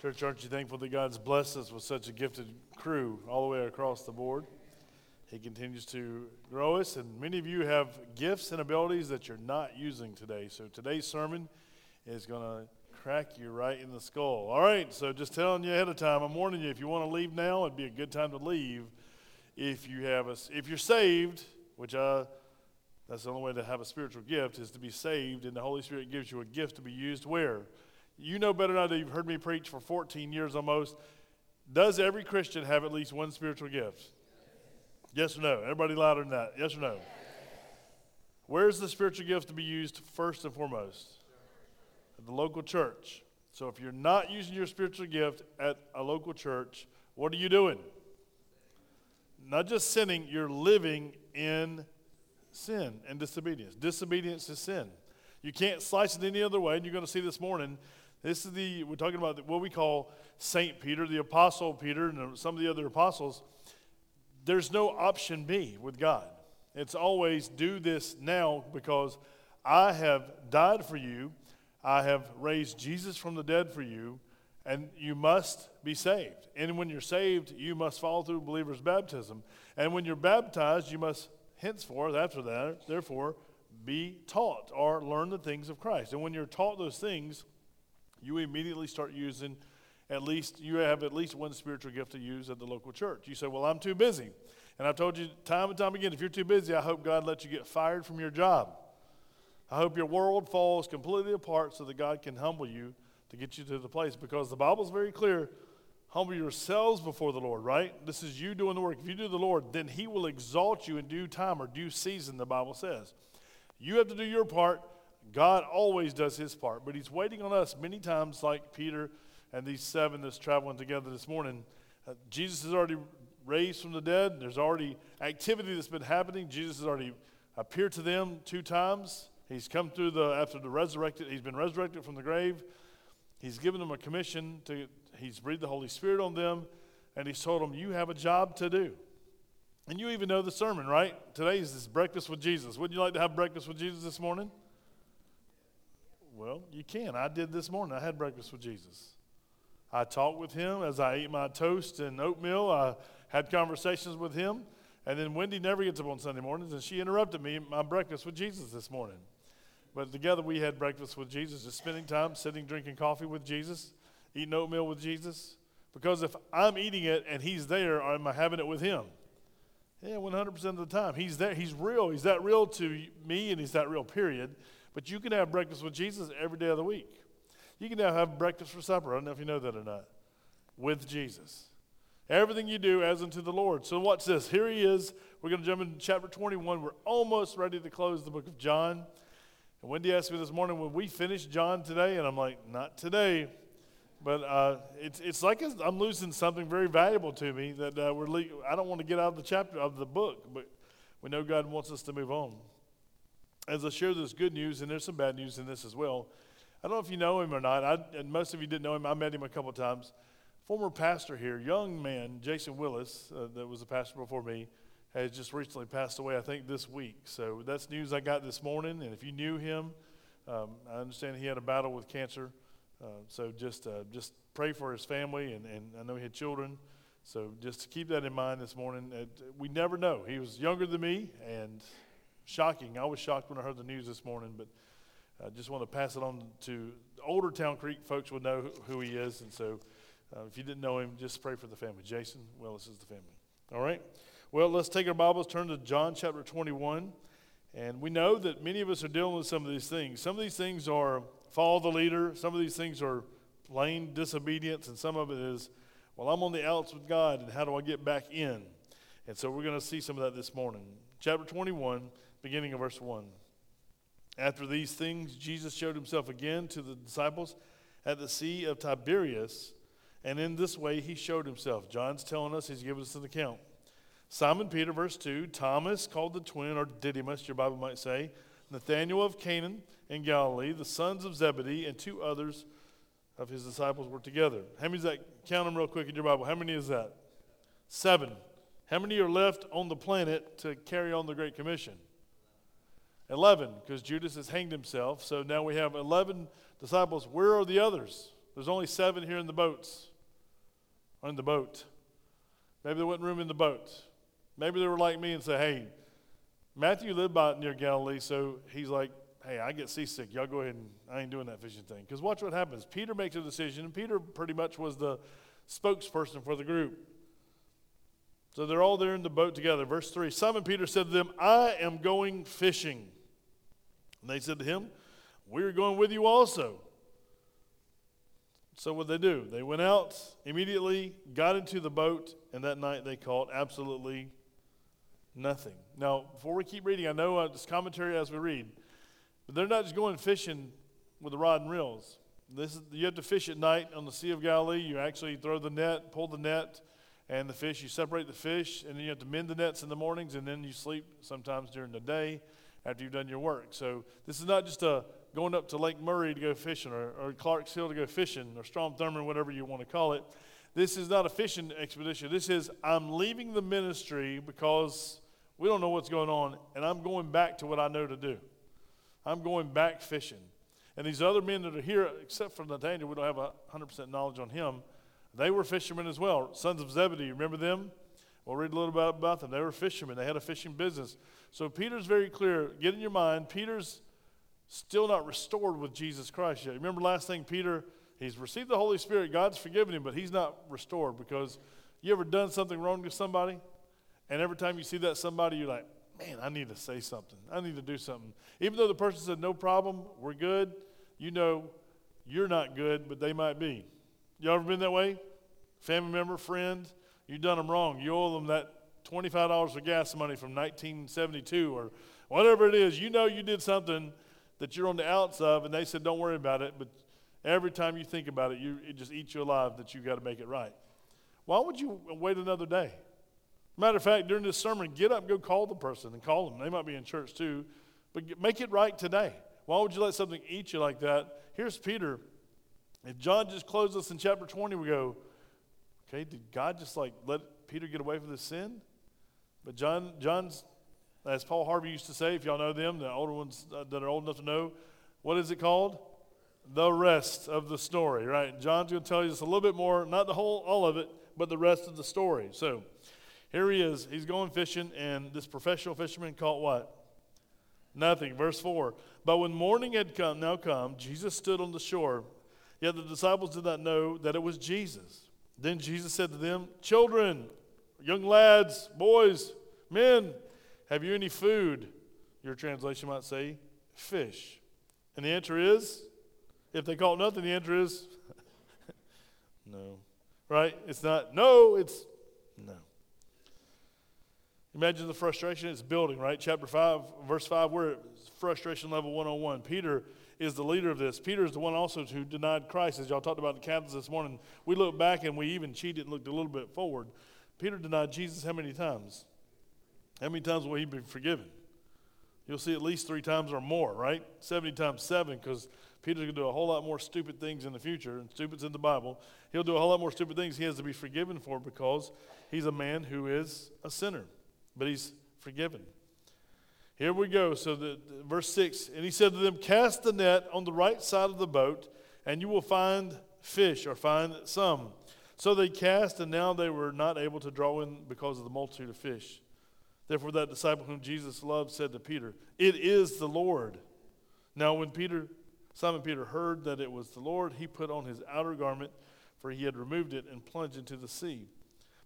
Church, aren't you thankful that God's blessed us with such a gifted crew all the way across the board? He continues to grow us, and many of you have gifts and abilities that you're not using today. So today's sermon is going to crack you right in the skull. All right, so just telling you ahead of time, I'm warning you if you want to leave now, it'd be a good time to leave. If you have a, if you're saved, which I, that's the only way to have a spiritual gift is to be saved, and the Holy Spirit gives you a gift to be used where? You know better I do. You've heard me preach for 14 years almost. Does every Christian have at least one spiritual gift? Yes or no? Everybody louder than that. Yes or no? Where's the spiritual gift to be used first and foremost? At the local church. So if you're not using your spiritual gift at a local church, what are you doing? Not just sinning, you're living in sin and disobedience. Disobedience is sin. You can't slice it any other way, and you're going to see this morning. This is the, we're talking about what we call St. Peter, the Apostle Peter, and some of the other apostles there's no option B with God. It's always do this now because I have died for you. I have raised Jesus from the dead for you, and you must be saved. And when you're saved, you must follow through believer's baptism. And when you're baptized, you must henceforth, after that, therefore, be taught or learn the things of Christ. And when you're taught those things, you immediately start using at least you have at least one spiritual gift to use at the local church. You say, Well, I'm too busy. And I've told you time and time again, if you're too busy, I hope God lets you get fired from your job. I hope your world falls completely apart so that God can humble you to get you to the place because the Bible's very clear. Humble yourselves before the Lord, right? This is you doing the work. If you do the Lord, then He will exalt you in due time or due season, the Bible says. You have to do your part. God always does His part, but He's waiting on us many times, like Peter and these seven that's traveling together this morning. Uh, Jesus has already raised from the dead. There's already activity that's been happening. Jesus has already appeared to them two times. He's come through the after the resurrected. He's been resurrected from the grave. He's given them a commission to. He's breathed the Holy Spirit on them, and he's told them, "You have a job to do." And you even know the sermon, right? Today is this breakfast with Jesus. Wouldn't you like to have breakfast with Jesus this morning? Well, you can. I did this morning. I had breakfast with Jesus. I talked with him as I ate my toast and oatmeal. I had conversations with him. And then Wendy never gets up on Sunday mornings, and she interrupted me my breakfast with Jesus this morning. But together we had breakfast with Jesus, just spending time sitting, drinking coffee with Jesus, eating oatmeal with Jesus. Because if I'm eating it and he's there, am I having it with him? Yeah, 100% of the time. He's there. He's real. He's that real to me, and he's that real, period. But you can have breakfast with Jesus every day of the week. You can now have breakfast for supper. I don't know if you know that or not. With Jesus. Everything you do as unto the Lord. So, watch this. Here he is. We're going to jump into chapter 21. We're almost ready to close the book of John. And Wendy asked me this morning, when we finish John today? And I'm like, not today. But uh, it's, it's like I'm losing something very valuable to me that uh, we're le- I don't want to get out of the chapter of the book, but we know God wants us to move on. As I share this good news, and there's some bad news in this as well, I don't know if you know him or not, I, and most of you didn't know him. I met him a couple times. Former pastor here, young man, Jason Willis, uh, that was a pastor before me, has just recently passed away, I think this week. So that's news I got this morning. And if you knew him, um, I understand he had a battle with cancer. Uh, so just, uh, just pray for his family, and, and I know he had children. So just to keep that in mind this morning. Uh, we never know. He was younger than me, and shocking. I was shocked when I heard the news this morning, but I just want to pass it on to older Town Creek folks would know who he is. And so uh, if you didn't know him, just pray for the family. Jason Willis is the family. All right? Well, let's take our Bibles, turn to John chapter 21. And we know that many of us are dealing with some of these things. Some of these things are follow the leader, some of these things are plain disobedience, and some of it is, well, I'm on the outs with God, and how do I get back in? And so we're going to see some of that this morning. Chapter 21, beginning of verse 1. After these things, Jesus showed himself again to the disciples at the Sea of Tiberias, and in this way he showed himself. John's telling us, he's giving us an account. Simon Peter, verse 2, Thomas, called the twin, or Didymus, your Bible might say, Nathanael of Canaan in Galilee, the sons of Zebedee, and two others of his disciples were together. How many is that? Count them real quick in your Bible. How many is that? Seven. How many are left on the planet to carry on the Great Commission? 11, because Judas has hanged himself. So now we have 11 disciples. Where are the others? There's only seven here in the boats, or in the boat. Maybe there wasn't room in the boat. Maybe they were like me and say, hey, Matthew lived by near Galilee, so he's like, hey, I get seasick. Y'all go ahead and I ain't doing that fishing thing. Because watch what happens. Peter makes a decision, and Peter pretty much was the spokesperson for the group. So they're all there in the boat together. Verse 3 Simon Peter said to them, I am going fishing. And they said to him, We're going with you also. So what they do? They went out immediately, got into the boat, and that night they caught absolutely nothing. Now, before we keep reading, I know uh, this commentary as we read, but they're not just going fishing with the rod and reels. This is, you have to fish at night on the Sea of Galilee. You actually throw the net, pull the net, and the fish. You separate the fish, and then you have to mend the nets in the mornings, and then you sleep sometimes during the day after you've done your work. So this is not just a going up to Lake Murray to go fishing or, or Clark's Hill to go fishing or Strom Thurmond, whatever you want to call it. This is not a fishing expedition. This is, I'm leaving the ministry because we don't know what's going on, and I'm going back to what I know to do. I'm going back fishing. And these other men that are here, except for Nathaniel, we don't have a 100% knowledge on him, they were fishermen as well. Sons of Zebedee, remember them? We'll read a little bit about them. They were fishermen, they had a fishing business. So Peter's very clear. Get in your mind, Peter's still not restored with Jesus Christ yet. Remember last thing, Peter, he's received the Holy Spirit, God's forgiven him, but he's not restored because you ever done something wrong to somebody? And every time you see that somebody, you're like, man, I need to say something. I need to do something. Even though the person said, no problem, we're good, you know you're not good, but they might be. You ever been that way? Family member, friend, you've done them wrong. You owe them that $25 for gas money from 1972 or whatever it is. You know you did something that you're on the outs of, and they said, don't worry about it. But every time you think about it, you, it just eats you alive that you've got to make it right. Why would you wait another day? Matter of fact, during this sermon, get up go call the person and call them. They might be in church too, but make it right today. Why would you let something eat you like that? Here's Peter. If John just closed us in chapter 20, we go, okay, did God just like let Peter get away from this sin? But John, John's as Paul Harvey used to say, if y'all know them, the older ones uh, that are old enough to know, what is it called? The rest of the story, right? John's going to tell you just a little bit more, not the whole, all of it, but the rest of the story. So here he is. He's going fishing, and this professional fisherman caught what? Nothing. Verse 4. But when morning had come, now come, Jesus stood on the shore. Yet the disciples did not know that it was Jesus. Then Jesus said to them, Children, young lads, boys, men, have you any food? Your translation might say, fish. And the answer is, if they call it nothing, the answer is, no. Right? It's not, no, it's no. Imagine the frustration it's building, right? Chapter 5, verse 5, we're at frustration level 101. Peter is the leader of this. Peter is the one also who denied Christ, as y'all talked about in Kansas this morning. We look back and we even cheated and looked a little bit forward. Peter denied Jesus how many times? How many times will he be forgiven? You'll see at least three times or more, right? 70 times seven, because Peter's going to do a whole lot more stupid things in the future, and stupid's in the Bible. He'll do a whole lot more stupid things he has to be forgiven for because he's a man who is a sinner, but he's forgiven. Here we go. So, the, the, verse 6 And he said to them, Cast the net on the right side of the boat, and you will find fish, or find some. So they cast, and now they were not able to draw in because of the multitude of fish. Therefore, that disciple whom Jesus loved said to Peter, It is the Lord. Now, when Peter, Simon Peter heard that it was the Lord, he put on his outer garment, for he had removed it, and plunged into the sea.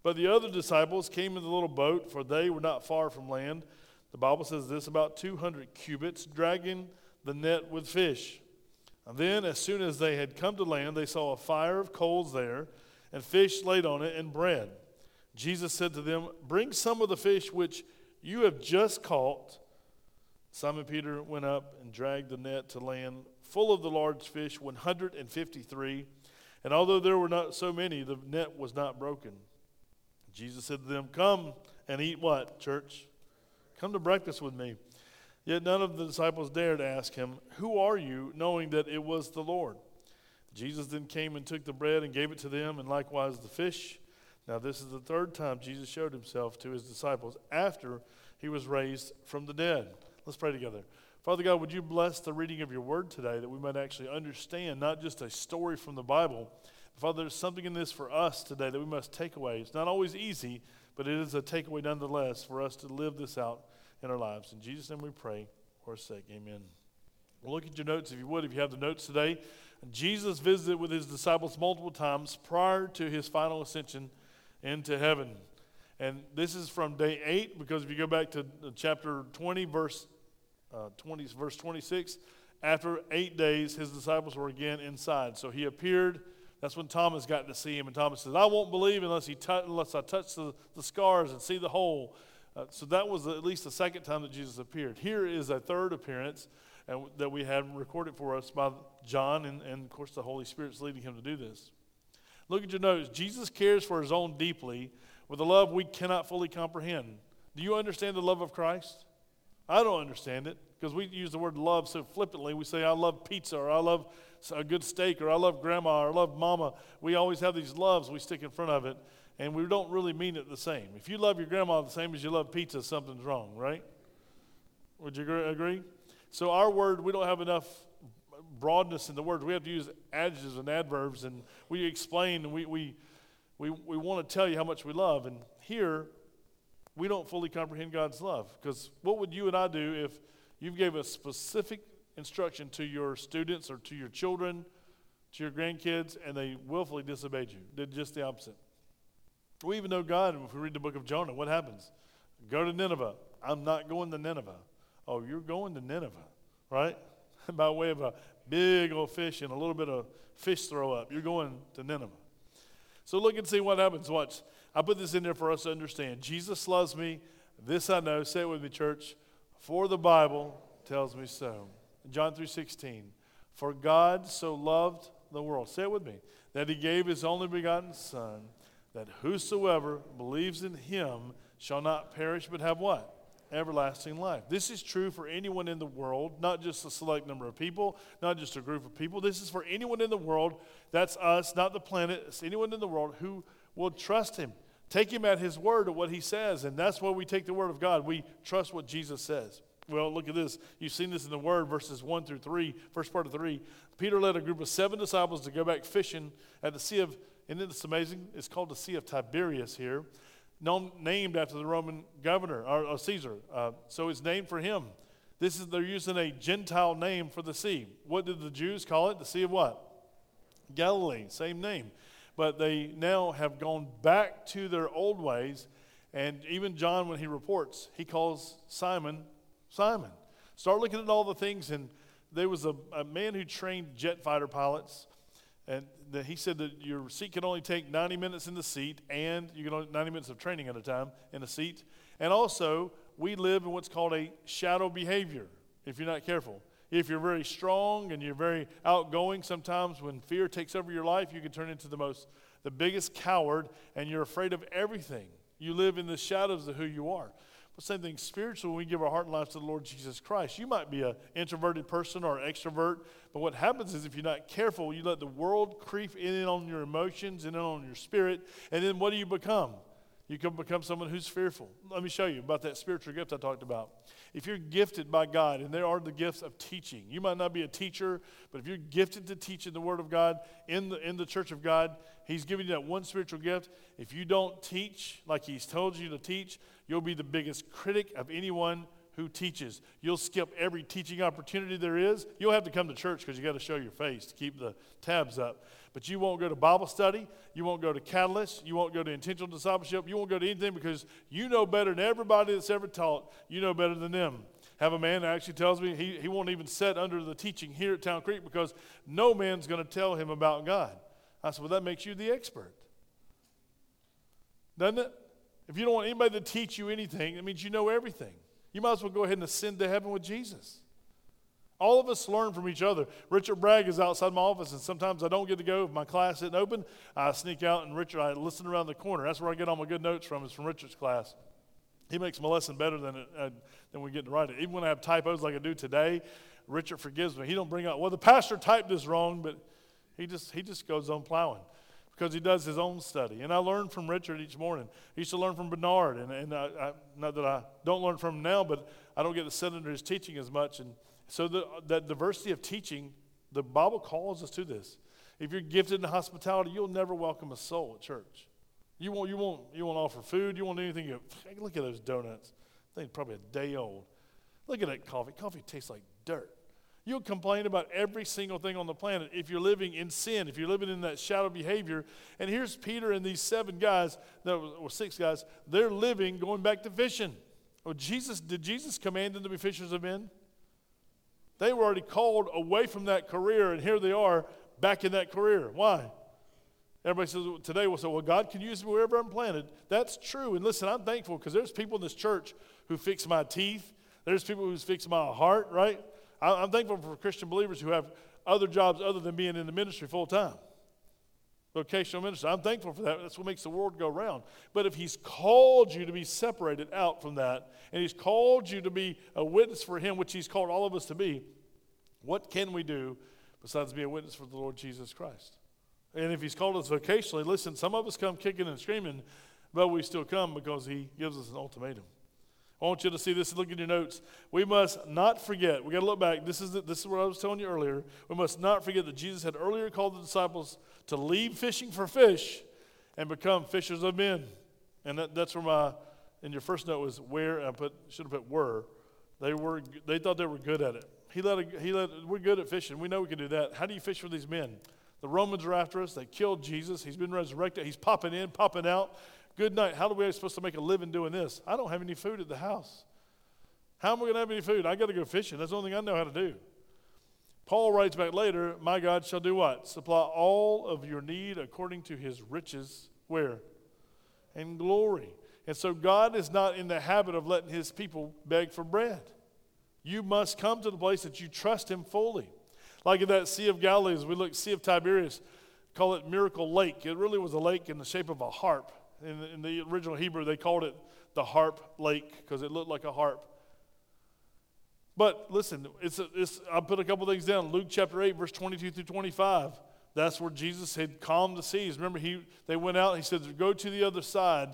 But the other disciples came in the little boat, for they were not far from land. The Bible says this about 200 cubits, dragging the net with fish. And then, as soon as they had come to land, they saw a fire of coals there, and fish laid on it, and bread. Jesus said to them, Bring some of the fish which you have just caught. Simon Peter went up and dragged the net to land full of the large fish, 153. And although there were not so many, the net was not broken. Jesus said to them, Come and eat what, church? Come to breakfast with me. Yet none of the disciples dared ask him, Who are you? knowing that it was the Lord. Jesus then came and took the bread and gave it to them, and likewise the fish. Now, this is the third time Jesus showed himself to his disciples after he was raised from the dead. Let's pray together. Father God, would you bless the reading of your word today that we might actually understand not just a story from the Bible. Father, there's something in this for us today that we must take away. It's not always easy, but it is a takeaway nonetheless for us to live this out in our lives. In Jesus' name we pray for our sake. Amen. Well, look at your notes if you would, if you have the notes today. Jesus visited with his disciples multiple times prior to his final ascension into heaven. And this is from day 8, because if you go back to chapter 20, verse, uh, 20, verse 26, after eight days, his disciples were again inside. So he appeared. That's when Thomas got to see him. And Thomas says, I won't believe unless, he t- unless I touch the, the scars and see the hole. Uh, so that was at least the second time that Jesus appeared. Here is a third appearance and that we have recorded for us by John, and, and of course, the Holy Spirit's leading him to do this. Look at your notes. Jesus cares for his own deeply with a love we cannot fully comprehend. Do you understand the love of Christ? I don't understand it because we use the word love so flippantly. We say, I love pizza, or I love a good steak, or I love grandma, or I love mama. We always have these loves we stick in front of it, and we don't really mean it the same. If you love your grandma the same as you love pizza, something's wrong, right? Would you agree? So, our word, we don't have enough broadness in the words. We have to use adjectives and adverbs, and we explain, and we, we, we, we want to tell you how much we love. And here, we don't fully comprehend God's love. Because what would you and I do if you gave a specific instruction to your students or to your children, to your grandkids, and they willfully disobeyed you, did just the opposite? We even know God, if we read the book of Jonah, what happens? Go to Nineveh. I'm not going to Nineveh. Oh, you're going to Nineveh, right? By way of a big old fish and a little bit of fish throw up. You're going to Nineveh. So look and see what happens. Watch. I put this in there for us to understand. Jesus loves me. This I know. Say it with me, church. For the Bible tells me so. John 3:16. For God so loved the world. Say it with me. That he gave his only begotten Son, that whosoever believes in him shall not perish but have what? Everlasting life. This is true for anyone in the world, not just a select number of people, not just a group of people. This is for anyone in the world. That's us, not the planet. It's anyone in the world who will trust him. Take him at his word of what he says, and that's why we take the word of God. We trust what Jesus says. Well, look at this. You've seen this in the Word, verses 1 through 3, first part of 3. Peter led a group of seven disciples to go back fishing at the Sea of, isn't this amazing? It's called the Sea of Tiberias here known, named after the Roman governor, or, or Caesar. Uh, so it's named for him. This is, they're using a Gentile name for the sea. What did the Jews call it? The Sea of what? Galilee, same name. But they now have gone back to their old ways. And even John, when he reports, he calls Simon, Simon. Start looking at all the things. And there was a, a man who trained jet fighter pilots and the, he said that your seat can only take 90 minutes in the seat, and you can only 90 minutes of training at a time in a seat. And also, we live in what's called a shadow behavior if you're not careful. If you're very strong and you're very outgoing, sometimes when fear takes over your life, you can turn into the most, the biggest coward, and you're afraid of everything. You live in the shadows of who you are. Same thing spiritual, when we give our heart and life to the Lord Jesus Christ. You might be an introverted person or an extrovert, but what happens is if you're not careful, you let the world creep in on your emotions and in on your spirit, and then what do you become? You can become someone who's fearful. Let me show you about that spiritual gift I talked about. If you're gifted by God, and there are the gifts of teaching, you might not be a teacher, but if you're gifted to teach in the Word of God, in the, in the church of God, He's giving you that one spiritual gift. If you don't teach like He's told you to teach, you'll be the biggest critic of anyone who teaches. You'll skip every teaching opportunity there is. You'll have to come to church because you got to show your face to keep the tabs up. But you won't go to Bible study. You won't go to Catalyst. You won't go to intentional discipleship. You won't go to anything because you know better than everybody that's ever taught. You know better than them. Have a man that actually tells me he, he won't even sit under the teaching here at Town Creek because no man's going to tell him about God. I said, Well, that makes you the expert. Doesn't it? If you don't want anybody to teach you anything, it means you know everything. You might as well go ahead and ascend to heaven with Jesus. All of us learn from each other. Richard Bragg is outside my office, and sometimes I don't get to go. If my class isn't open, I sneak out and Richard, I listen around the corner. That's where I get all my good notes from, is from Richard's class. He makes my lesson better than, it, uh, than we get to write it. Even when I have typos like I do today, Richard forgives me. He don't bring up, well, the pastor typed this wrong, but he just, he just goes on plowing because he does his own study. And I learn from Richard each morning. I used to learn from Bernard, and, and I, I, not that I don't learn from him now, but I don't get to sit under his teaching as much. And So the, that diversity of teaching, the Bible calls us to this. If you're gifted in hospitality, you'll never welcome a soul at church. You won't, you won't, you won't offer food. You won't do anything. You, look at those donuts. They're probably a day old. Look at that coffee. Coffee tastes like dirt. You'll complain about every single thing on the planet if you're living in sin, if you're living in that shadow behavior. And here's Peter and these seven guys, that or six guys, they're living going back to fishing. Well, Jesus, did Jesus command them to be fishers of men? They were already called away from that career, and here they are back in that career. Why? Everybody says today will say, well, God can use me wherever I'm planted. That's true. And listen, I'm thankful because there's people in this church who fix my teeth. There's people who fix my heart, right? I'm thankful for Christian believers who have other jobs other than being in the ministry full time. Vocational ministry. I'm thankful for that. That's what makes the world go round. But if He's called you to be separated out from that, and He's called you to be a witness for Him, which He's called all of us to be, what can we do besides be a witness for the Lord Jesus Christ? And if he's called us vocationally, listen, some of us come kicking and screaming, but we still come because he gives us an ultimatum. I want you to see this look at your notes. We must not forget, we got to look back. This is, the, this is what I was telling you earlier. We must not forget that Jesus had earlier called the disciples to leave fishing for fish and become fishers of men. And that, that's where my, in your first note was where, I put, should have put were. They, were, they thought they were good at it. He let, a, he let, we're good at fishing. We know we can do that. How do you fish for these men? The Romans are after us. They killed Jesus. He's been resurrected. He's popping in, popping out. Good night. How are we supposed to make a living doing this? I don't have any food at the house. How am I going to have any food? I got to go fishing. That's the only thing I know how to do. Paul writes back later, My God shall do what? Supply all of your need according to his riches. Where? And glory. And so God is not in the habit of letting his people beg for bread. You must come to the place that you trust him fully. Like in that Sea of Galilee, as we look, Sea of Tiberias, call it Miracle Lake. It really was a lake in the shape of a harp. In the, in the original Hebrew, they called it the harp lake because it looked like a harp. But listen, it's, a, it's I put a couple things down. Luke chapter 8, verse 22 through 25. That's where Jesus had calmed the seas. Remember, he, they went out, he said, Go to the other side.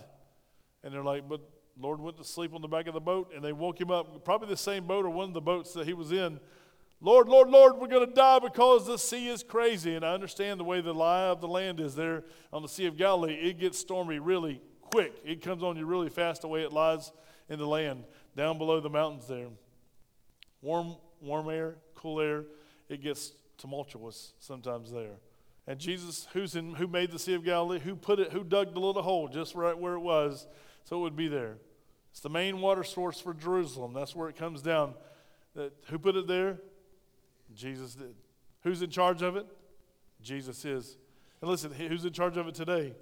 And they're like, But Lord went to sleep on the back of the boat, and they woke him up, probably the same boat or one of the boats that he was in. Lord, Lord, Lord, we're going to die because the sea is crazy. And I understand the way the lie of the land is there on the Sea of Galilee. It gets stormy really quick. It comes on you really fast the way it lies in the land down below the mountains there. Warm, warm air, cool air. It gets tumultuous sometimes there. And Jesus, who's in, who made the Sea of Galilee, who put it, who dug the little hole just right where it was, so it would be there. It's the main water source for Jerusalem. That's where it comes down. That, who put it there? Jesus did. Who's in charge of it? Jesus is. And listen, who's in charge of it today?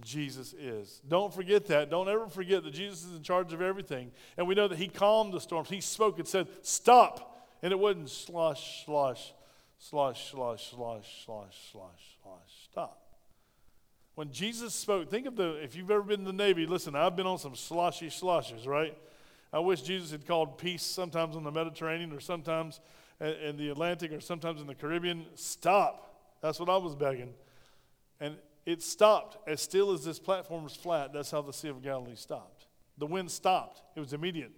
Jesus is. Don't forget that. Don't ever forget that Jesus is in charge of everything. And we know that He calmed the storms. He spoke and said, Stop. And it wasn't slosh, slosh, slosh, slosh, slosh, slosh, slosh, slosh. Stop. When Jesus spoke, think of the, if you've ever been in the Navy, listen, I've been on some sloshy sloshes, right? I wish Jesus had called peace sometimes on the Mediterranean or sometimes in the Atlantic or sometimes in the Caribbean, stop. That's what I was begging. And it stopped. As still as this platform was flat, that's how the Sea of Galilee stopped. The wind stopped. It was immediate.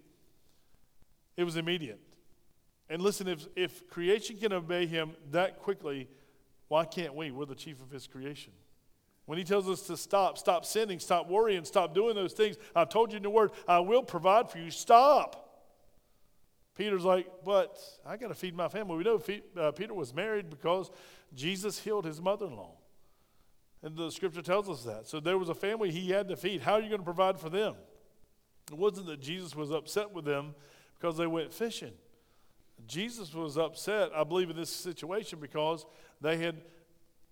It was immediate. And listen, if, if creation can obey him that quickly, why can't we? We're the chief of his creation. When he tells us to stop, stop sinning, stop worrying, stop doing those things, I've told you in the word, I will provide for you. Stop. Peter's like, but I got to feed my family. We know uh, Peter was married because Jesus healed his mother in law. And the scripture tells us that. So there was a family he had to feed. How are you going to provide for them? It wasn't that Jesus was upset with them because they went fishing. Jesus was upset, I believe, in this situation because they had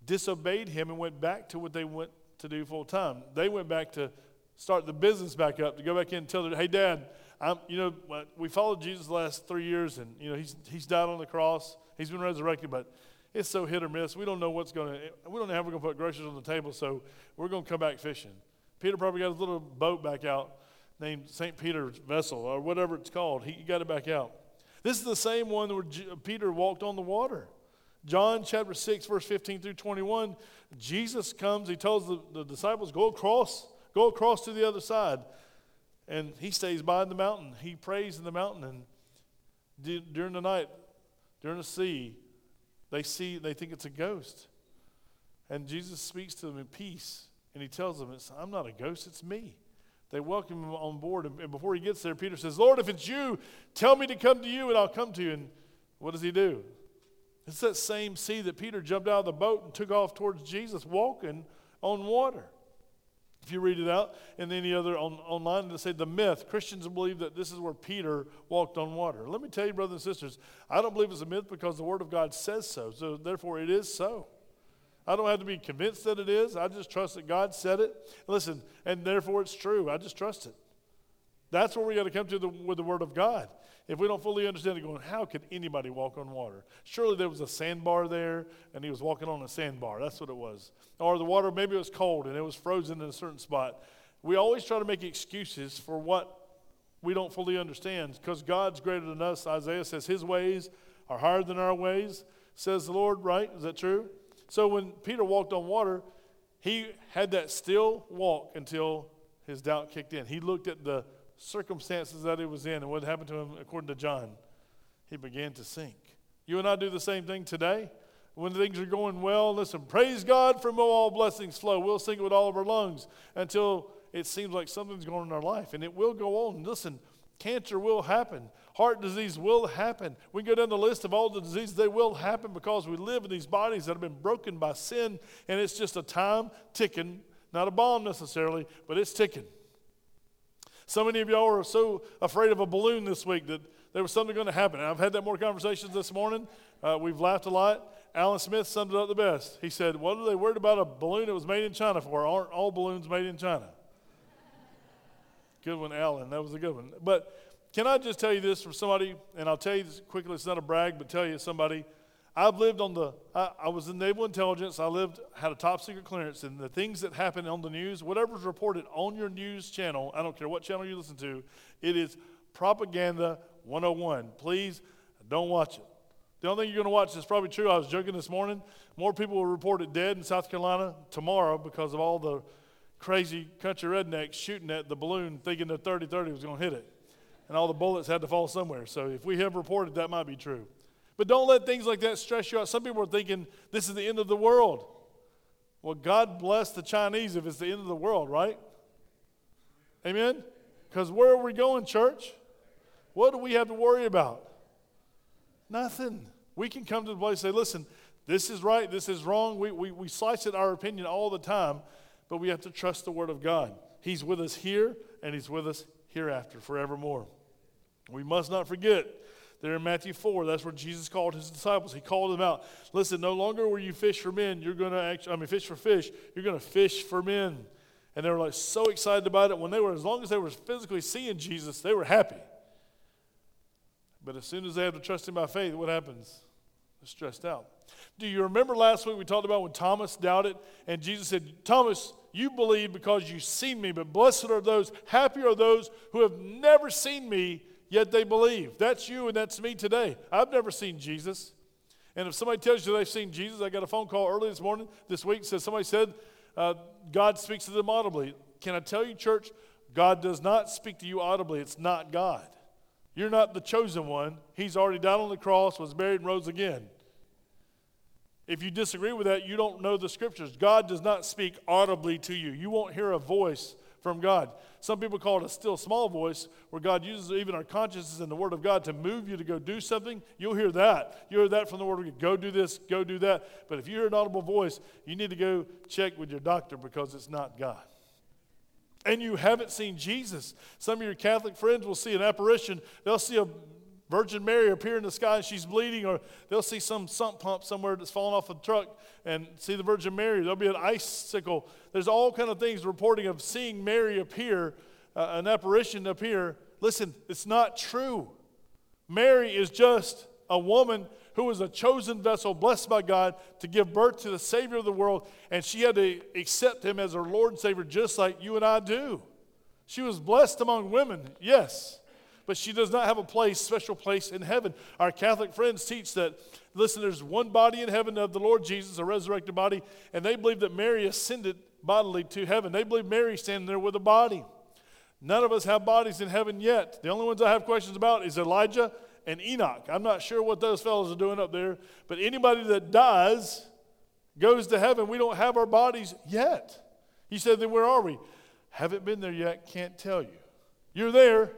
disobeyed him and went back to what they went to do full time. They went back to start the business back up, to go back in and tell their, hey, dad, I'm, you know, uh, we followed Jesus the last three years, and you know, he's he's died on the cross. He's been resurrected, but it's so hit or miss. We don't know what's going to. We don't know how we're going to put groceries on the table, so we're going to come back fishing. Peter probably got his little boat back out, named Saint Peter's vessel or whatever it's called. He got it back out. This is the same one where J- Peter walked on the water. John chapter 6, verse 15 through 21, Jesus comes, he tells the, the disciples, go across, go across to the other side. And he stays by the mountain. He prays in the mountain. And D- during the night, during the sea, they see, they think it's a ghost. And Jesus speaks to them in peace, and he tells them, I'm not a ghost, it's me. They welcome him on board, and before he gets there, Peter says, Lord, if it's you, tell me to come to you, and I'll come to you. And what does he do? It's that same sea that Peter jumped out of the boat and took off towards Jesus, walking on water. If you read it out in any other on, online, they say the myth. Christians believe that this is where Peter walked on water. Let me tell you, brothers and sisters, I don't believe it's a myth because the Word of God says so. So therefore, it is so. I don't have to be convinced that it is. I just trust that God said it. Listen, and therefore it's true. I just trust it. That's where we got to come to the, with the Word of God. If we don't fully understand it, going, how could anybody walk on water? Surely there was a sandbar there, and he was walking on a sandbar. That's what it was. Or the water, maybe it was cold and it was frozen in a certain spot. We always try to make excuses for what we don't fully understand because God's greater than us. Isaiah says his ways are higher than our ways, says the Lord, right? Is that true? So when Peter walked on water, he had that still walk until his doubt kicked in. He looked at the circumstances that he was in and what happened to him, according to John, he began to sink. You and I do the same thing today. When things are going well, listen, praise God from all blessings flow. We'll sing it with all of our lungs until it seems like something's going on in our life. And it will go on. Listen, cancer will happen. Heart disease will happen. We go down the list of all the diseases, they will happen because we live in these bodies that have been broken by sin, and it's just a time ticking, not a bomb necessarily, but it's ticking. So many of y'all are so afraid of a balloon this week that there was something going to happen. And I've had that more conversations this morning. Uh, we've laughed a lot. Alan Smith summed it up the best. He said, What are they worried about a balloon that was made in China for? Aren't all balloons made in China? good one, Alan. That was a good one. But can I just tell you this from somebody, and I'll tell you this quickly, it's not a brag, but tell you somebody I've lived on the, I, I, was in naval intelligence. I lived, had a top secret clearance, and the things that happen on the news, whatever's reported on your news channel, I don't care what channel you listen to, it is propaganda 101. Please don't watch it. The only thing you're going to watch is probably true. I was joking this morning. More people were reported dead in South Carolina tomorrow because of all the crazy country rednecks shooting at the balloon thinking the 30 30 was going to hit it. And all the bullets had to fall somewhere. So if we have reported, that might be true. But don't let things like that stress you out. Some people are thinking this is the end of the world. Well, God bless the Chinese if it's the end of the world, right? Amen? Because where are we going, church? What do we have to worry about? Nothing. We can come to the place and say, listen, this is right, this is wrong. We, we, we slice it our opinion all the time, but we have to trust the Word of God. He's with us here, and He's with us hereafter, forevermore. We must not forget there in Matthew 4, that's where Jesus called his disciples. He called them out. Listen, no longer will you fish for men, you're going to actually, I mean, fish for fish, you're going to fish for men. And they were like so excited about it. When they were, as long as they were physically seeing Jesus, they were happy. But as soon as they have to trust him by faith, what happens? They're stressed out. Do you remember last week we talked about when Thomas doubted and Jesus said, Thomas, you believe because you've seen me, but blessed are those, happy are those who have never seen me yet they believe. That's you and that's me today. I've never seen Jesus. And if somebody tells you they've seen Jesus, I got a phone call early this morning, this week, says somebody said uh, God speaks to them audibly. Can I tell you, church, God does not speak to you audibly. It's not God. You're not the chosen one. He's already died on the cross, was buried, and rose again. If you disagree with that, you don't know the scriptures. God does not speak audibly to you. You won't hear a voice from God. Some people call it a still small voice, where God uses even our consciences and the Word of God to move you to go do something. You'll hear that. You hear that from the Word of God. Go do this, go do that. But if you hear an audible voice, you need to go check with your doctor because it's not God. And you haven't seen Jesus. Some of your Catholic friends will see an apparition. They'll see a Virgin Mary appear in the sky and she's bleeding, or they'll see some sump pump somewhere that's fallen off a truck and see the Virgin Mary. There'll be an icicle. There's all kind of things reporting of seeing Mary appear, uh, an apparition appear. Listen, it's not true. Mary is just a woman who was a chosen vessel, blessed by God, to give birth to the Savior of the world, and she had to accept him as her Lord and Savior, just like you and I do. She was blessed among women, yes but she does not have a place, special place in heaven. Our Catholic friends teach that, listen, there's one body in heaven of the Lord Jesus, a resurrected body, and they believe that Mary ascended bodily to heaven. They believe Mary standing there with a body. None of us have bodies in heaven yet. The only ones I have questions about is Elijah and Enoch. I'm not sure what those fellows are doing up there, but anybody that dies goes to heaven. We don't have our bodies yet. He said, Then where are we? Haven't been there yet, can't tell you. You're there,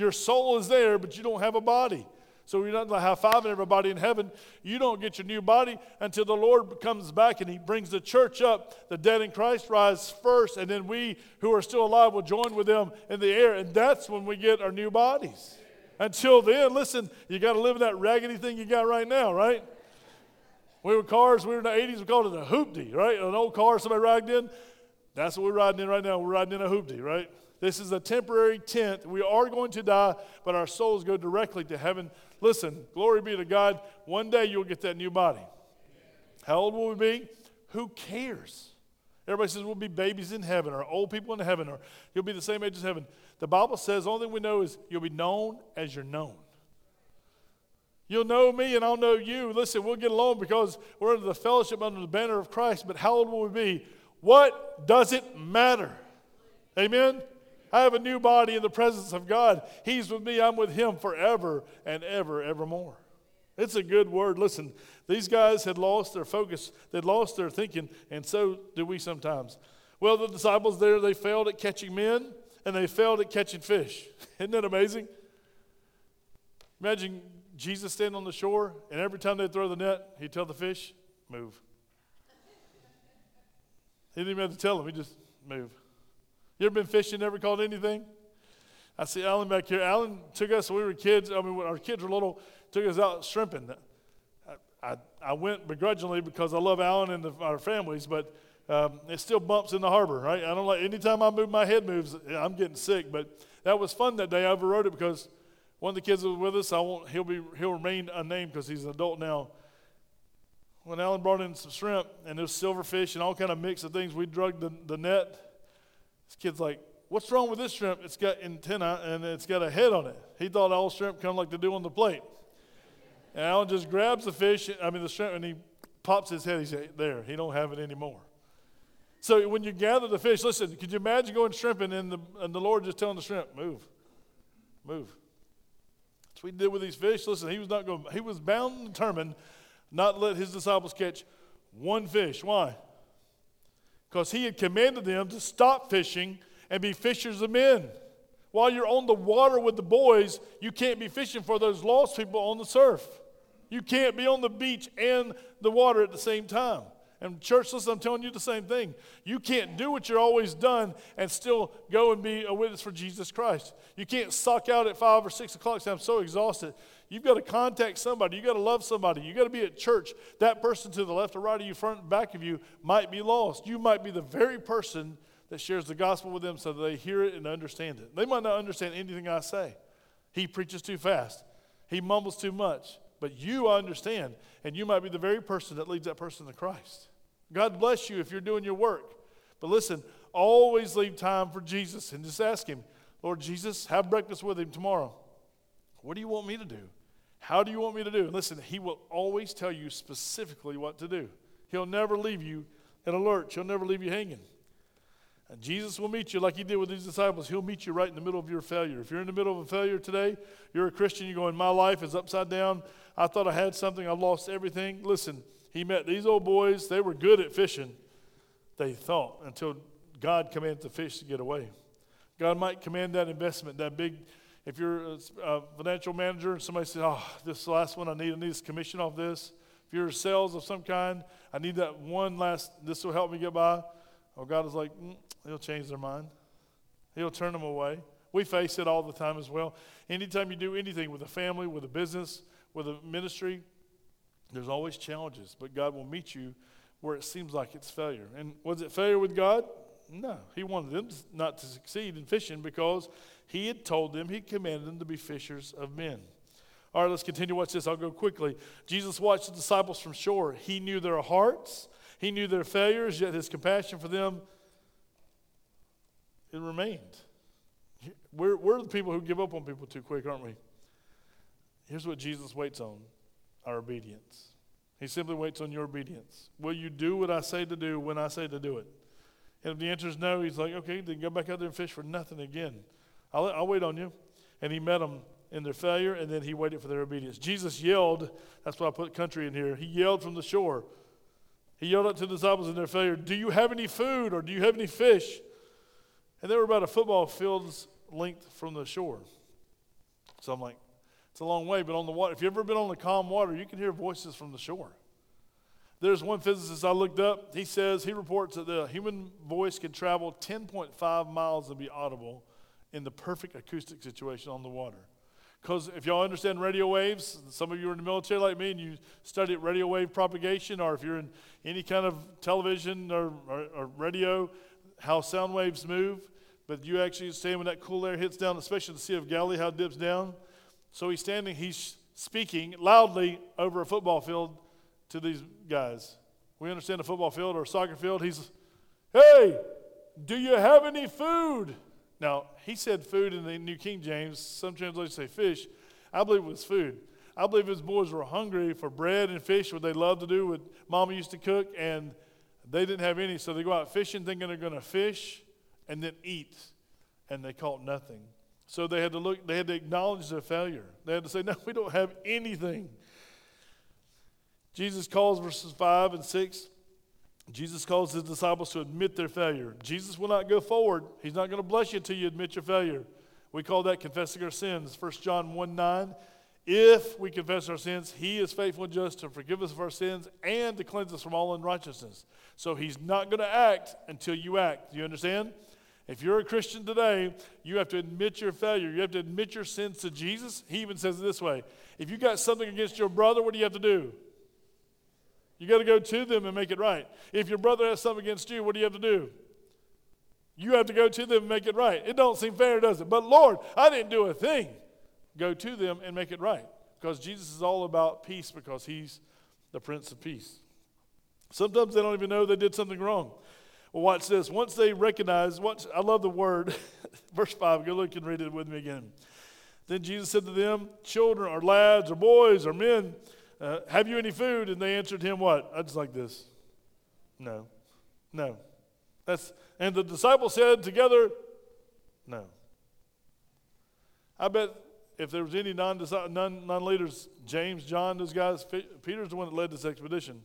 your soul is there, but you don't have a body. So you're not going to have five and everybody in heaven. You don't get your new body until the Lord comes back and He brings the church up. The dead in Christ rise first, and then we who are still alive will join with them in the air, and that's when we get our new bodies. Until then, listen, you got to live in that raggedy thing you got right now, right? We were cars, we were in the 80s, we called it a hoopty, right? An old car somebody riding in. That's what we're riding in right now. We're riding in a hoopty, right? This is a temporary tent. We are going to die, but our souls go directly to heaven. Listen, glory be to God. One day you'll get that new body. How old will we be? Who cares? Everybody says we'll be babies in heaven or old people in heaven or you'll be the same age as heaven. The Bible says the only thing we know is you'll be known as you're known. You'll know me and I'll know you. Listen, we'll get along because we're under the fellowship under the banner of Christ, but how old will we be? What does it matter? Amen? I have a new body in the presence of God. He's with me, I'm with Him forever and ever, evermore. It's a good word. Listen, these guys had lost their focus, they'd lost their thinking, and so do we sometimes. Well, the disciples there, they failed at catching men and they failed at catching fish. Isn't that amazing? Imagine Jesus standing on the shore, and every time they throw the net, he'd tell the fish, move. He didn't even have to tell them, he just move. You ever been fishing, never caught anything? I see Alan back here. Alan took us when we were kids. I mean, when our kids were little, took us out shrimping. I, I, I went begrudgingly because I love Alan and the, our families, but um, it still bumps in the harbor, right? I don't like, anytime I move, my head moves, I'm getting sick. But that was fun that day. I overrode it because one of the kids was with us. I won't, he'll, be, he'll remain unnamed because he's an adult now. When Alan brought in some shrimp and there's silverfish and all kind of mix of things, we drug the, the net this kid's like, What's wrong with this shrimp? It's got antenna and it's got a head on it. He thought all shrimp come like they do on the plate. And Alan just grabs the fish, I mean the shrimp, and he pops his head. He's There, he don't have it anymore. So when you gather the fish, listen, could you imagine going shrimping and the, and the Lord just telling the shrimp, move, move. That's what he did with these fish. Listen, he was not going, he was bound and determined not to let his disciples catch one fish. Why? Because he had commanded them to stop fishing and be fishers of men. While you're on the water with the boys, you can't be fishing for those lost people on the surf. You can't be on the beach and the water at the same time. And church, listen, I'm telling you the same thing. You can't do what you're always done and still go and be a witness for Jesus Christ. You can't suck out at five or six o'clock say, I'm so exhausted. You've got to contact somebody. You've got to love somebody. You've got to be at church. That person to the left or right of you, front and back of you, might be lost. You might be the very person that shares the gospel with them so that they hear it and understand it. They might not understand anything I say. He preaches too fast, he mumbles too much. But you understand, and you might be the very person that leads that person to Christ. God bless you if you're doing your work. But listen, always leave time for Jesus and just ask Him, Lord Jesus, have breakfast with Him tomorrow. What do you want me to do? How do you want me to do? Listen, he will always tell you specifically what to do. He'll never leave you in a lurch, he'll never leave you hanging. And Jesus will meet you like he did with these disciples. He'll meet you right in the middle of your failure. If you're in the middle of a failure today, you're a Christian, you're going, My life is upside down. I thought I had something, I've lost everything. Listen, he met these old boys. They were good at fishing, they thought, until God commanded the fish to get away. God might command that investment, that big if you're a financial manager somebody says, oh, this last one, I need, I need this commission off this. If you're a sales of some kind, I need that one last, this will help me get by. Oh, God is like, mm, he'll change their mind. He'll turn them away. We face it all the time as well. Anytime you do anything with a family, with a business, with a ministry, there's always challenges, but God will meet you where it seems like it's failure. And was it failure with God? No. He wanted them not to succeed in fishing because he had told them, he commanded them to be fishers of men. All right, let's continue. Watch this. I'll go quickly. Jesus watched the disciples from shore. He knew their hearts, he knew their failures, yet his compassion for them, it remained. We're, we're the people who give up on people too quick, aren't we? Here's what Jesus waits on our obedience. He simply waits on your obedience. Will you do what I say to do when I say to do it? And if the answer is no, he's like, okay, then go back out there and fish for nothing again. I'll, I'll wait on you. And he met them in their failure, and then he waited for their obedience. Jesus yelled, that's why I put country in here. He yelled from the shore. He yelled out to the disciples in their failure, Do you have any food or do you have any fish? And they were about a football field's length from the shore. So I'm like, it's a long way, but on the water, if you've ever been on the calm water, you can hear voices from the shore. There's one physicist I looked up. He says, he reports that the human voice can travel 10.5 miles and be audible in the perfect acoustic situation on the water. Because if y'all understand radio waves, some of you are in the military like me and you study radio wave propagation, or if you're in any kind of television or, or, or radio, how sound waves move. But you actually understand when that cool air hits down, especially the Sea of Galilee, how it dips down. So he's standing, he's speaking loudly over a football field to these guys. We understand a football field or a soccer field. He's, hey, do you have any food? Now, he said food in the New King James. Some translations say fish. I believe it was food. I believe his boys were hungry for bread and fish, what they loved to do, what mama used to cook, and they didn't have any. So they go out fishing thinking they're going to fish and then eat, and they caught nothing. So they had to look, they had to acknowledge their failure. They had to say, No, we don't have anything. Jesus calls verses 5 and 6 Jesus calls his disciples to admit their failure. Jesus will not go forward. He's not going to bless you until you admit your failure. We call that confessing our sins. 1 John 1 9. If we confess our sins, he is faithful and just to forgive us of our sins and to cleanse us from all unrighteousness. So he's not going to act until you act. Do you understand? If you're a Christian today, you have to admit your failure. You have to admit your sins to Jesus. He even says it this way If you got something against your brother, what do you have to do? You got to go to them and make it right. If your brother has something against you, what do you have to do? You have to go to them and make it right. It don't seem fair, does it? But Lord, I didn't do a thing. Go to them and make it right. Because Jesus is all about peace because he's the Prince of Peace. Sometimes they don't even know they did something wrong. Well, watch this. Once they recognize, watch, I love the word, verse 5, go look and read it with me again. Then Jesus said to them, Children or lads or boys or men, uh, Have you any food? And they answered him, What? I just like this. No. No. That's, and the disciples said together, No. I bet if there was any non, non-leaders, James, John, those guys, Peter's the one that led this expedition.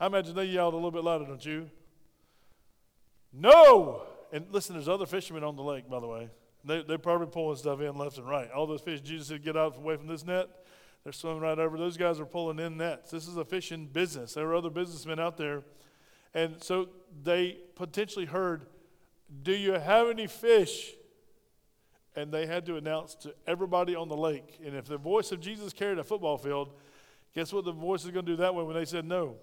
I imagine they yelled a little bit louder, don't you? No! And listen, there's other fishermen on the lake, by the way. They, they're probably pulling stuff in left and right. All those fish, Jesus said, get out away from this net. They're swimming right over. Those guys are pulling in nets. This is a fishing business. There were other businessmen out there. And so they potentially heard, Do you have any fish? And they had to announce to everybody on the lake. And if the voice of Jesus carried a football field, guess what the voice is going to do that way when they said no?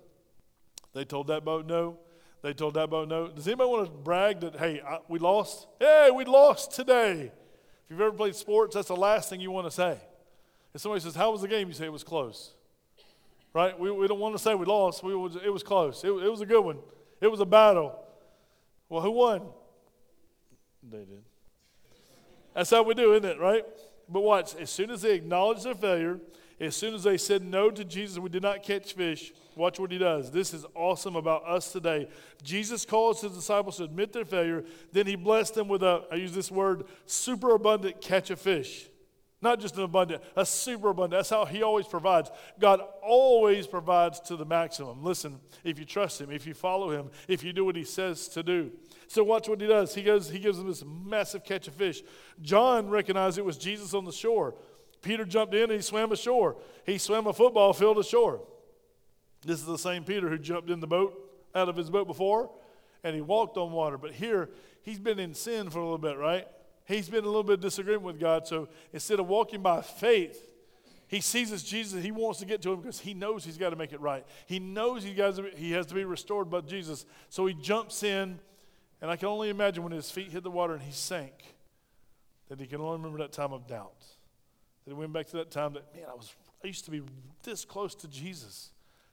They told that boat no. They told that boat no. Does anybody want to brag that, hey, I, we lost? Hey, we lost today. If you've ever played sports, that's the last thing you want to say. If somebody says, How was the game? You say it was close. Right? We, we don't want to say we lost. We was, it was close. It, it was a good one. It was a battle. Well, who won? They did. That's how we do, isn't it? Right? But watch, as soon as they acknowledge their failure, as soon as they said no to Jesus, we did not catch fish. Watch what he does. This is awesome about us today. Jesus calls his disciples to admit their failure. Then he blessed them with a, I use this word, super abundant catch of fish. Not just an abundant, a super abundant. That's how He always provides. God always provides to the maximum. Listen, if you trust Him, if you follow Him, if you do what He says to do. So watch what He does. He goes, He gives them this massive catch of fish. John recognized it was Jesus on the shore. Peter jumped in and he swam ashore. He swam a football field ashore. This is the same Peter who jumped in the boat out of his boat before and he walked on water. But here, he's been in sin for a little bit, right? He's been a little bit of disagreement with God. So instead of walking by faith, he sees Jesus. He wants to get to him because he knows he's got to make it right. He knows he, got to, he has to be restored by Jesus. So he jumps in, and I can only imagine when his feet hit the water and he sank, that he can only remember that time of doubt. That he went back to that time that, man, I, was, I used to be this close to Jesus.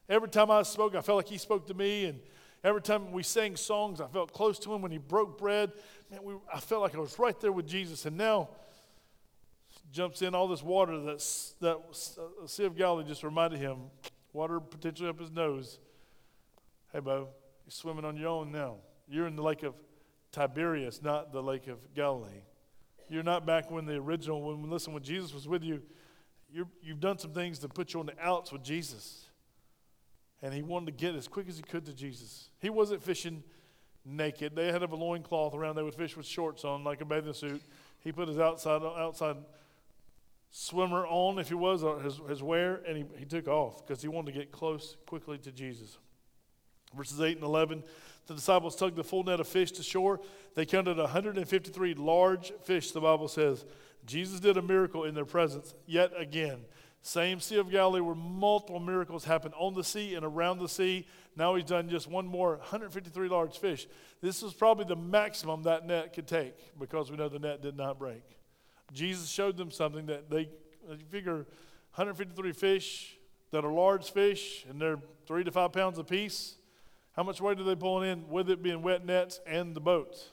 Every time I spoke, I felt like he spoke to me, and every time we sang songs, I felt close to him. When he broke bread, man, we, I felt like I was right there with Jesus. And now jumps in all this water that's, that uh, Sea of Galilee just reminded him, water potentially up his nose. Hey, Bo, you're swimming on your own now. You're in the lake of Tiberias, not the lake of Galilee. You're not back when the original, when listen, when Jesus was with you, you you've done some things to put you on the outs with Jesus. And he wanted to get as quick as he could to Jesus. He wasn't fishing naked. They had a loincloth around. They would fish with shorts on, like a bathing suit. He put his outside outside swimmer on, if he was, uh, his, his wear, and he, he took off because he wanted to get close quickly to Jesus. Verses 8 and 11 the disciples tugged the full net of fish to shore. They counted 153 large fish, the Bible says. Jesus did a miracle in their presence yet again. Same Sea of Galilee where multiple miracles happened on the sea and around the sea. Now he's done just one more 153 large fish. This was probably the maximum that net could take because we know the net did not break. Jesus showed them something that they uh, you figure 153 fish that are large fish and they're three to five pounds apiece. How much weight are they pulling in with it being wet nets and the boats?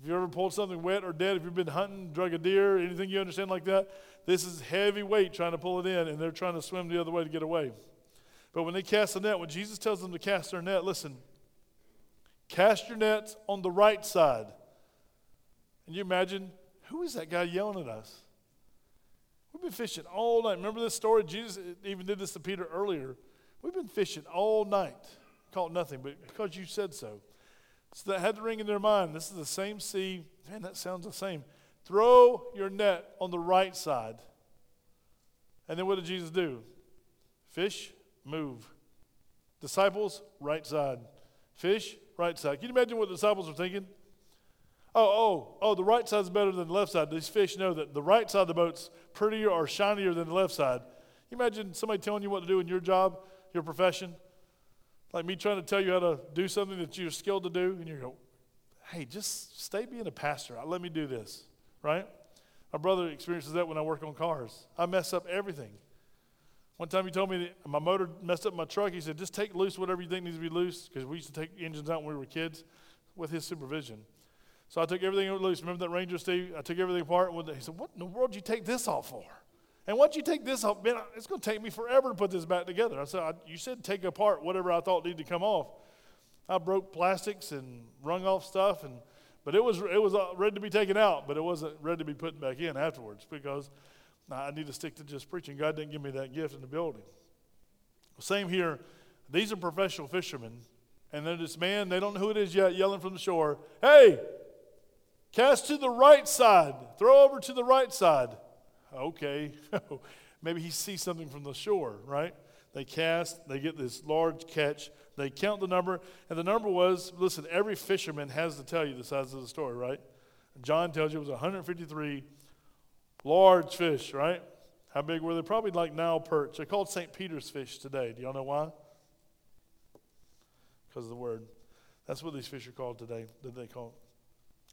If you ever pulled something wet or dead, if you've been hunting, drug a deer, anything you understand like that, this is heavy weight trying to pull it in, and they're trying to swim the other way to get away. But when they cast the net, when Jesus tells them to cast their net, listen, cast your nets on the right side. And you imagine, who is that guy yelling at us? We've been fishing all night. Remember this story? Jesus even did this to Peter earlier. We've been fishing all night caught nothing, but because you said so. So that had to ring in their mind. This is the same sea. Man, that sounds the same. Throw your net on the right side. And then what did Jesus do? Fish, move. Disciples, right side. Fish, right side. Can you imagine what the disciples were thinking? Oh, oh, oh, the right side's better than the left side. These fish know that the right side of the boat's prettier or shinier than the left side. Can you imagine somebody telling you what to do in your job, your profession? Like me trying to tell you how to do something that you're skilled to do, and you go, hey, just stay being a pastor. Let me do this, right? My brother experiences that when I work on cars. I mess up everything. One time he told me my motor messed up my truck. He said, just take loose whatever you think needs to be loose, because we used to take engines out when we were kids with his supervision. So I took everything loose. Remember that Ranger, Steve? I took everything apart. He said, What in the world did you take this off for? And once you take this off, man, it's going to take me forever to put this back together. I said, I, You said take apart whatever I thought needed to come off. I broke plastics and wrung off stuff, and but it was it was uh, ready to be taken out, but it wasn't ready to be put back in afterwards because I need to stick to just preaching. God didn't give me that gift in the building. Same here. These are professional fishermen, and they're this man. They don't know who it is yet, yelling from the shore, "Hey, cast to the right side. Throw over to the right side." okay, maybe he sees something from the shore, right? They cast, they get this large catch, they count the number, and the number was listen, every fisherman has to tell you the size of the story, right? John tells you it was 153 large fish, right? How big were they? Probably like Nile perch. They're called St. Peter's fish today. Do y'all know why? Because of the word. That's what these fish are called today. Did they call?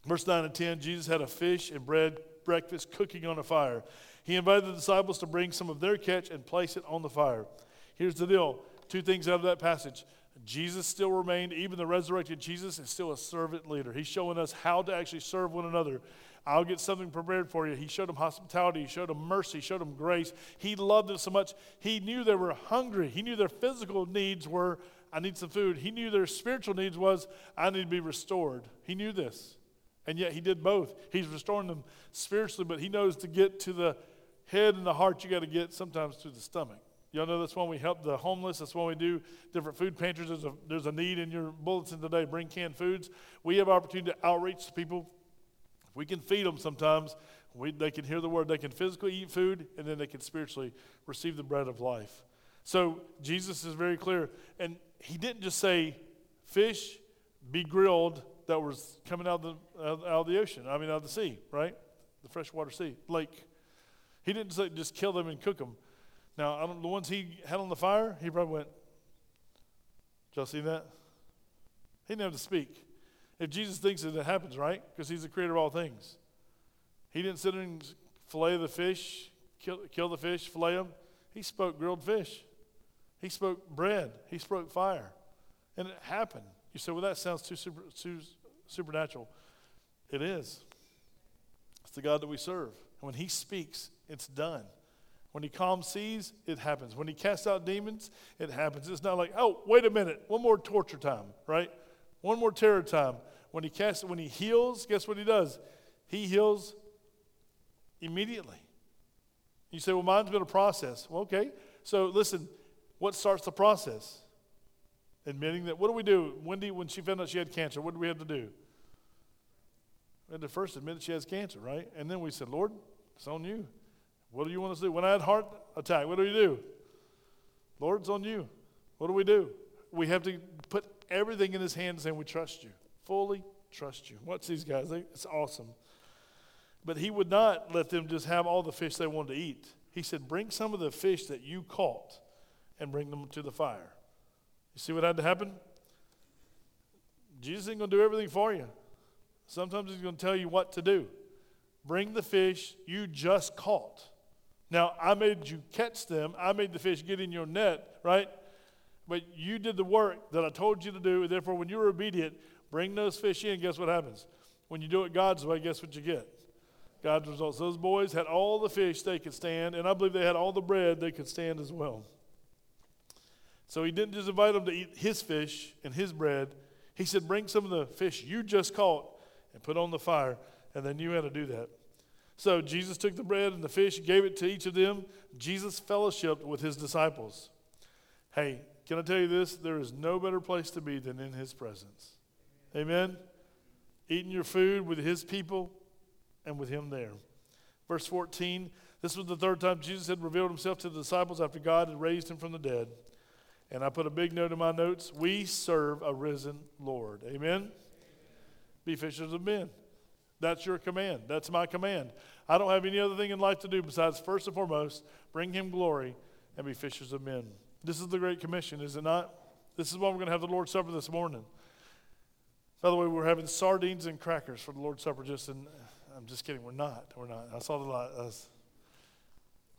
Verse 9 and 10 Jesus had a fish and bread breakfast cooking on a fire. He invited the disciples to bring some of their catch and place it on the fire. Here's the deal two things out of that passage. Jesus still remained, even the resurrected Jesus is still a servant leader. He's showing us how to actually serve one another. I'll get something prepared for you. He showed them hospitality, he showed them mercy, showed them grace. He loved them so much. He knew they were hungry. He knew their physical needs were, I need some food. He knew their spiritual needs was, I need to be restored. He knew this. And yet he did both. He's restoring them spiritually, but he knows to get to the head and the heart, you got to get sometimes to the stomach. Y'all know that's when we help the homeless. That's when we do different food pantries. There's a, there's a need in your bulletin today. Bring canned foods. We have opportunity to outreach to people. If we can feed them sometimes, we, they can hear the word. They can physically eat food, and then they can spiritually receive the bread of life. So Jesus is very clear. And he didn't just say, fish, be grilled, that was coming out of the, out of the ocean, I mean, out of the sea, right? The freshwater sea, lake. He didn't say just kill them and cook them. Now, the ones he had on the fire, he probably went, Did y'all see that? He didn't have to speak. If Jesus thinks it, it happens, right? Because he's the creator of all things. He didn't sit and fillet the fish, kill, kill the fish, fillet them. He spoke grilled fish. He spoke bread. He spoke fire. And it happened. You say, well, that sounds too, super, too supernatural. It is. It's the God that we serve. And when He speaks, it's done. When He calms seas, it happens. When He casts out demons, it happens. It's not like, oh, wait a minute, one more torture time, right? One more terror time. When He casts, when He heals, guess what He does? He heals immediately. You say, well, mine's been a process. Well, okay. So listen, what starts the process? Admitting that, what do we do? Wendy, when she found out she had cancer, what did we have to do? We had to first admit that she has cancer, right? And then we said, Lord, it's on you. What do you want us to do? When I had heart attack, what do we do? Lord, it's on you. What do we do? We have to put everything in his hands and we trust you. Fully trust you. Watch these guys. They, it's awesome. But he would not let them just have all the fish they wanted to eat. He said, Bring some of the fish that you caught and bring them to the fire. You see what had to happen? Jesus ain't going to do everything for you. Sometimes he's going to tell you what to do. Bring the fish you just caught. Now, I made you catch them. I made the fish get in your net, right? But you did the work that I told you to do. Therefore, when you were obedient, bring those fish in. Guess what happens? When you do it God's way, guess what you get? God's results. Those boys had all the fish they could stand, and I believe they had all the bread they could stand as well. So he didn't just invite them to eat his fish and his bread. He said, Bring some of the fish you just caught and put on the fire. And they knew how to do that. So Jesus took the bread and the fish, gave it to each of them. Jesus fellowshiped with his disciples. Hey, can I tell you this? There is no better place to be than in his presence. Amen? Eating your food with his people and with him there. Verse 14 this was the third time Jesus had revealed himself to the disciples after God had raised him from the dead. And I put a big note in my notes we serve a risen Lord. Amen? Be fishers of men. That's your command. That's my command. I don't have any other thing in life to do besides, first and foremost, bring him glory and be fishers of men. This is the Great Commission, is it not? This is why we're going to have the Lord's Supper this morning. By the way, we're having sardines and crackers for the Lord's Supper. Just I'm just kidding. We're not. We're not. I saw the light. Uh,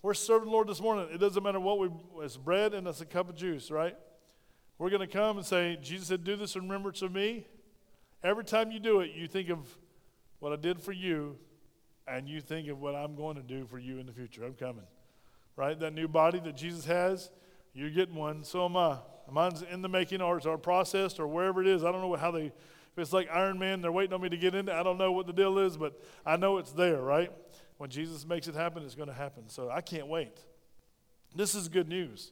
we're serving the Lord this morning. It doesn't matter what we. It's bread and it's a cup of juice, right? We're going to come and say, Jesus said, "Do this in remembrance of me." Every time you do it, you think of what I did for you, and you think of what I'm going to do for you in the future. I'm coming, right? That new body that Jesus has you're getting one. So am I. Mine's in the making, or it's our processed, or wherever it is. I don't know how they. If it's like Iron Man, they're waiting on me to get in. I don't know what the deal is, but I know it's there, right? When Jesus makes it happen, it's going to happen. So I can't wait. This is good news.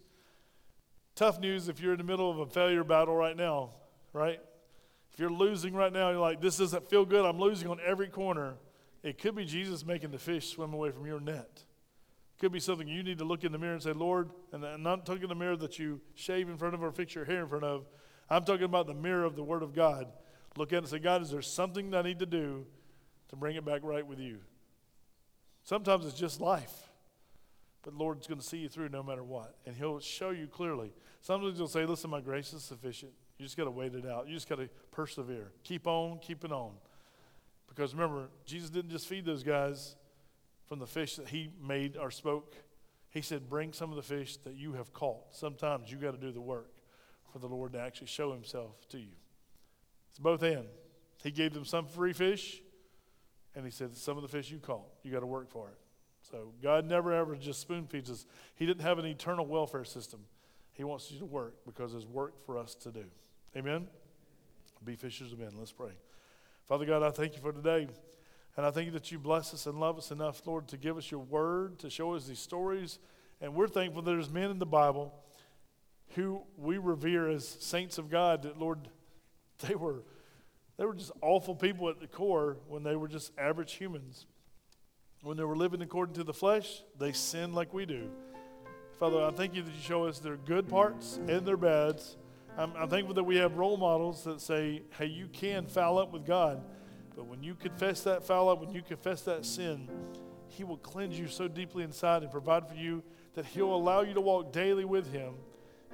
Tough news if you're in the middle of a failure battle right now, right? If you're losing right now, you're like, this doesn't feel good. I'm losing on every corner. It could be Jesus making the fish swim away from your net. It could be something you need to look in the mirror and say, Lord, and I'm not talking the mirror that you shave in front of or fix your hair in front of. I'm talking about the mirror of the Word of God. Look at it and say, God, is there something that I need to do to bring it back right with you? Sometimes it's just life. But the Lord's going to see you through no matter what. And He'll show you clearly. Sometimes He'll say, Listen, my grace is sufficient. You just got to wait it out. You just got to persevere. Keep on, keep it on. Because remember, Jesus didn't just feed those guys from the fish that he made or spoke. He said, Bring some of the fish that you have caught. Sometimes you got to do the work for the Lord to actually show himself to you. It's both and. He gave them some free fish, and he said, Some of the fish you caught, you got to work for it. So God never ever just spoon feeds us. He didn't have an eternal welfare system. He wants you to work because there's work for us to do. Amen? Be fishers of men. Let's pray. Father God, I thank you for today. And I thank you that you bless us and love us enough, Lord, to give us your word, to show us these stories. And we're thankful there's men in the Bible who we revere as saints of God that, Lord, they were, they were just awful people at the core when they were just average humans. When they were living according to the flesh, they sinned like we do. Father, I thank you that you show us their good parts and their bads. I'm, I'm thankful that we have role models that say, hey, you can foul up with God but when you confess that foul up, when you confess that sin, He will cleanse you so deeply inside and provide for you that He'll allow you to walk daily with Him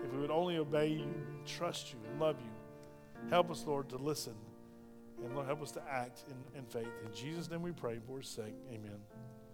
if we would only obey you, trust you, and love you. Help us, Lord, to listen. And Lord, help us to act in, in faith. In Jesus' name we pray for His sake. Amen.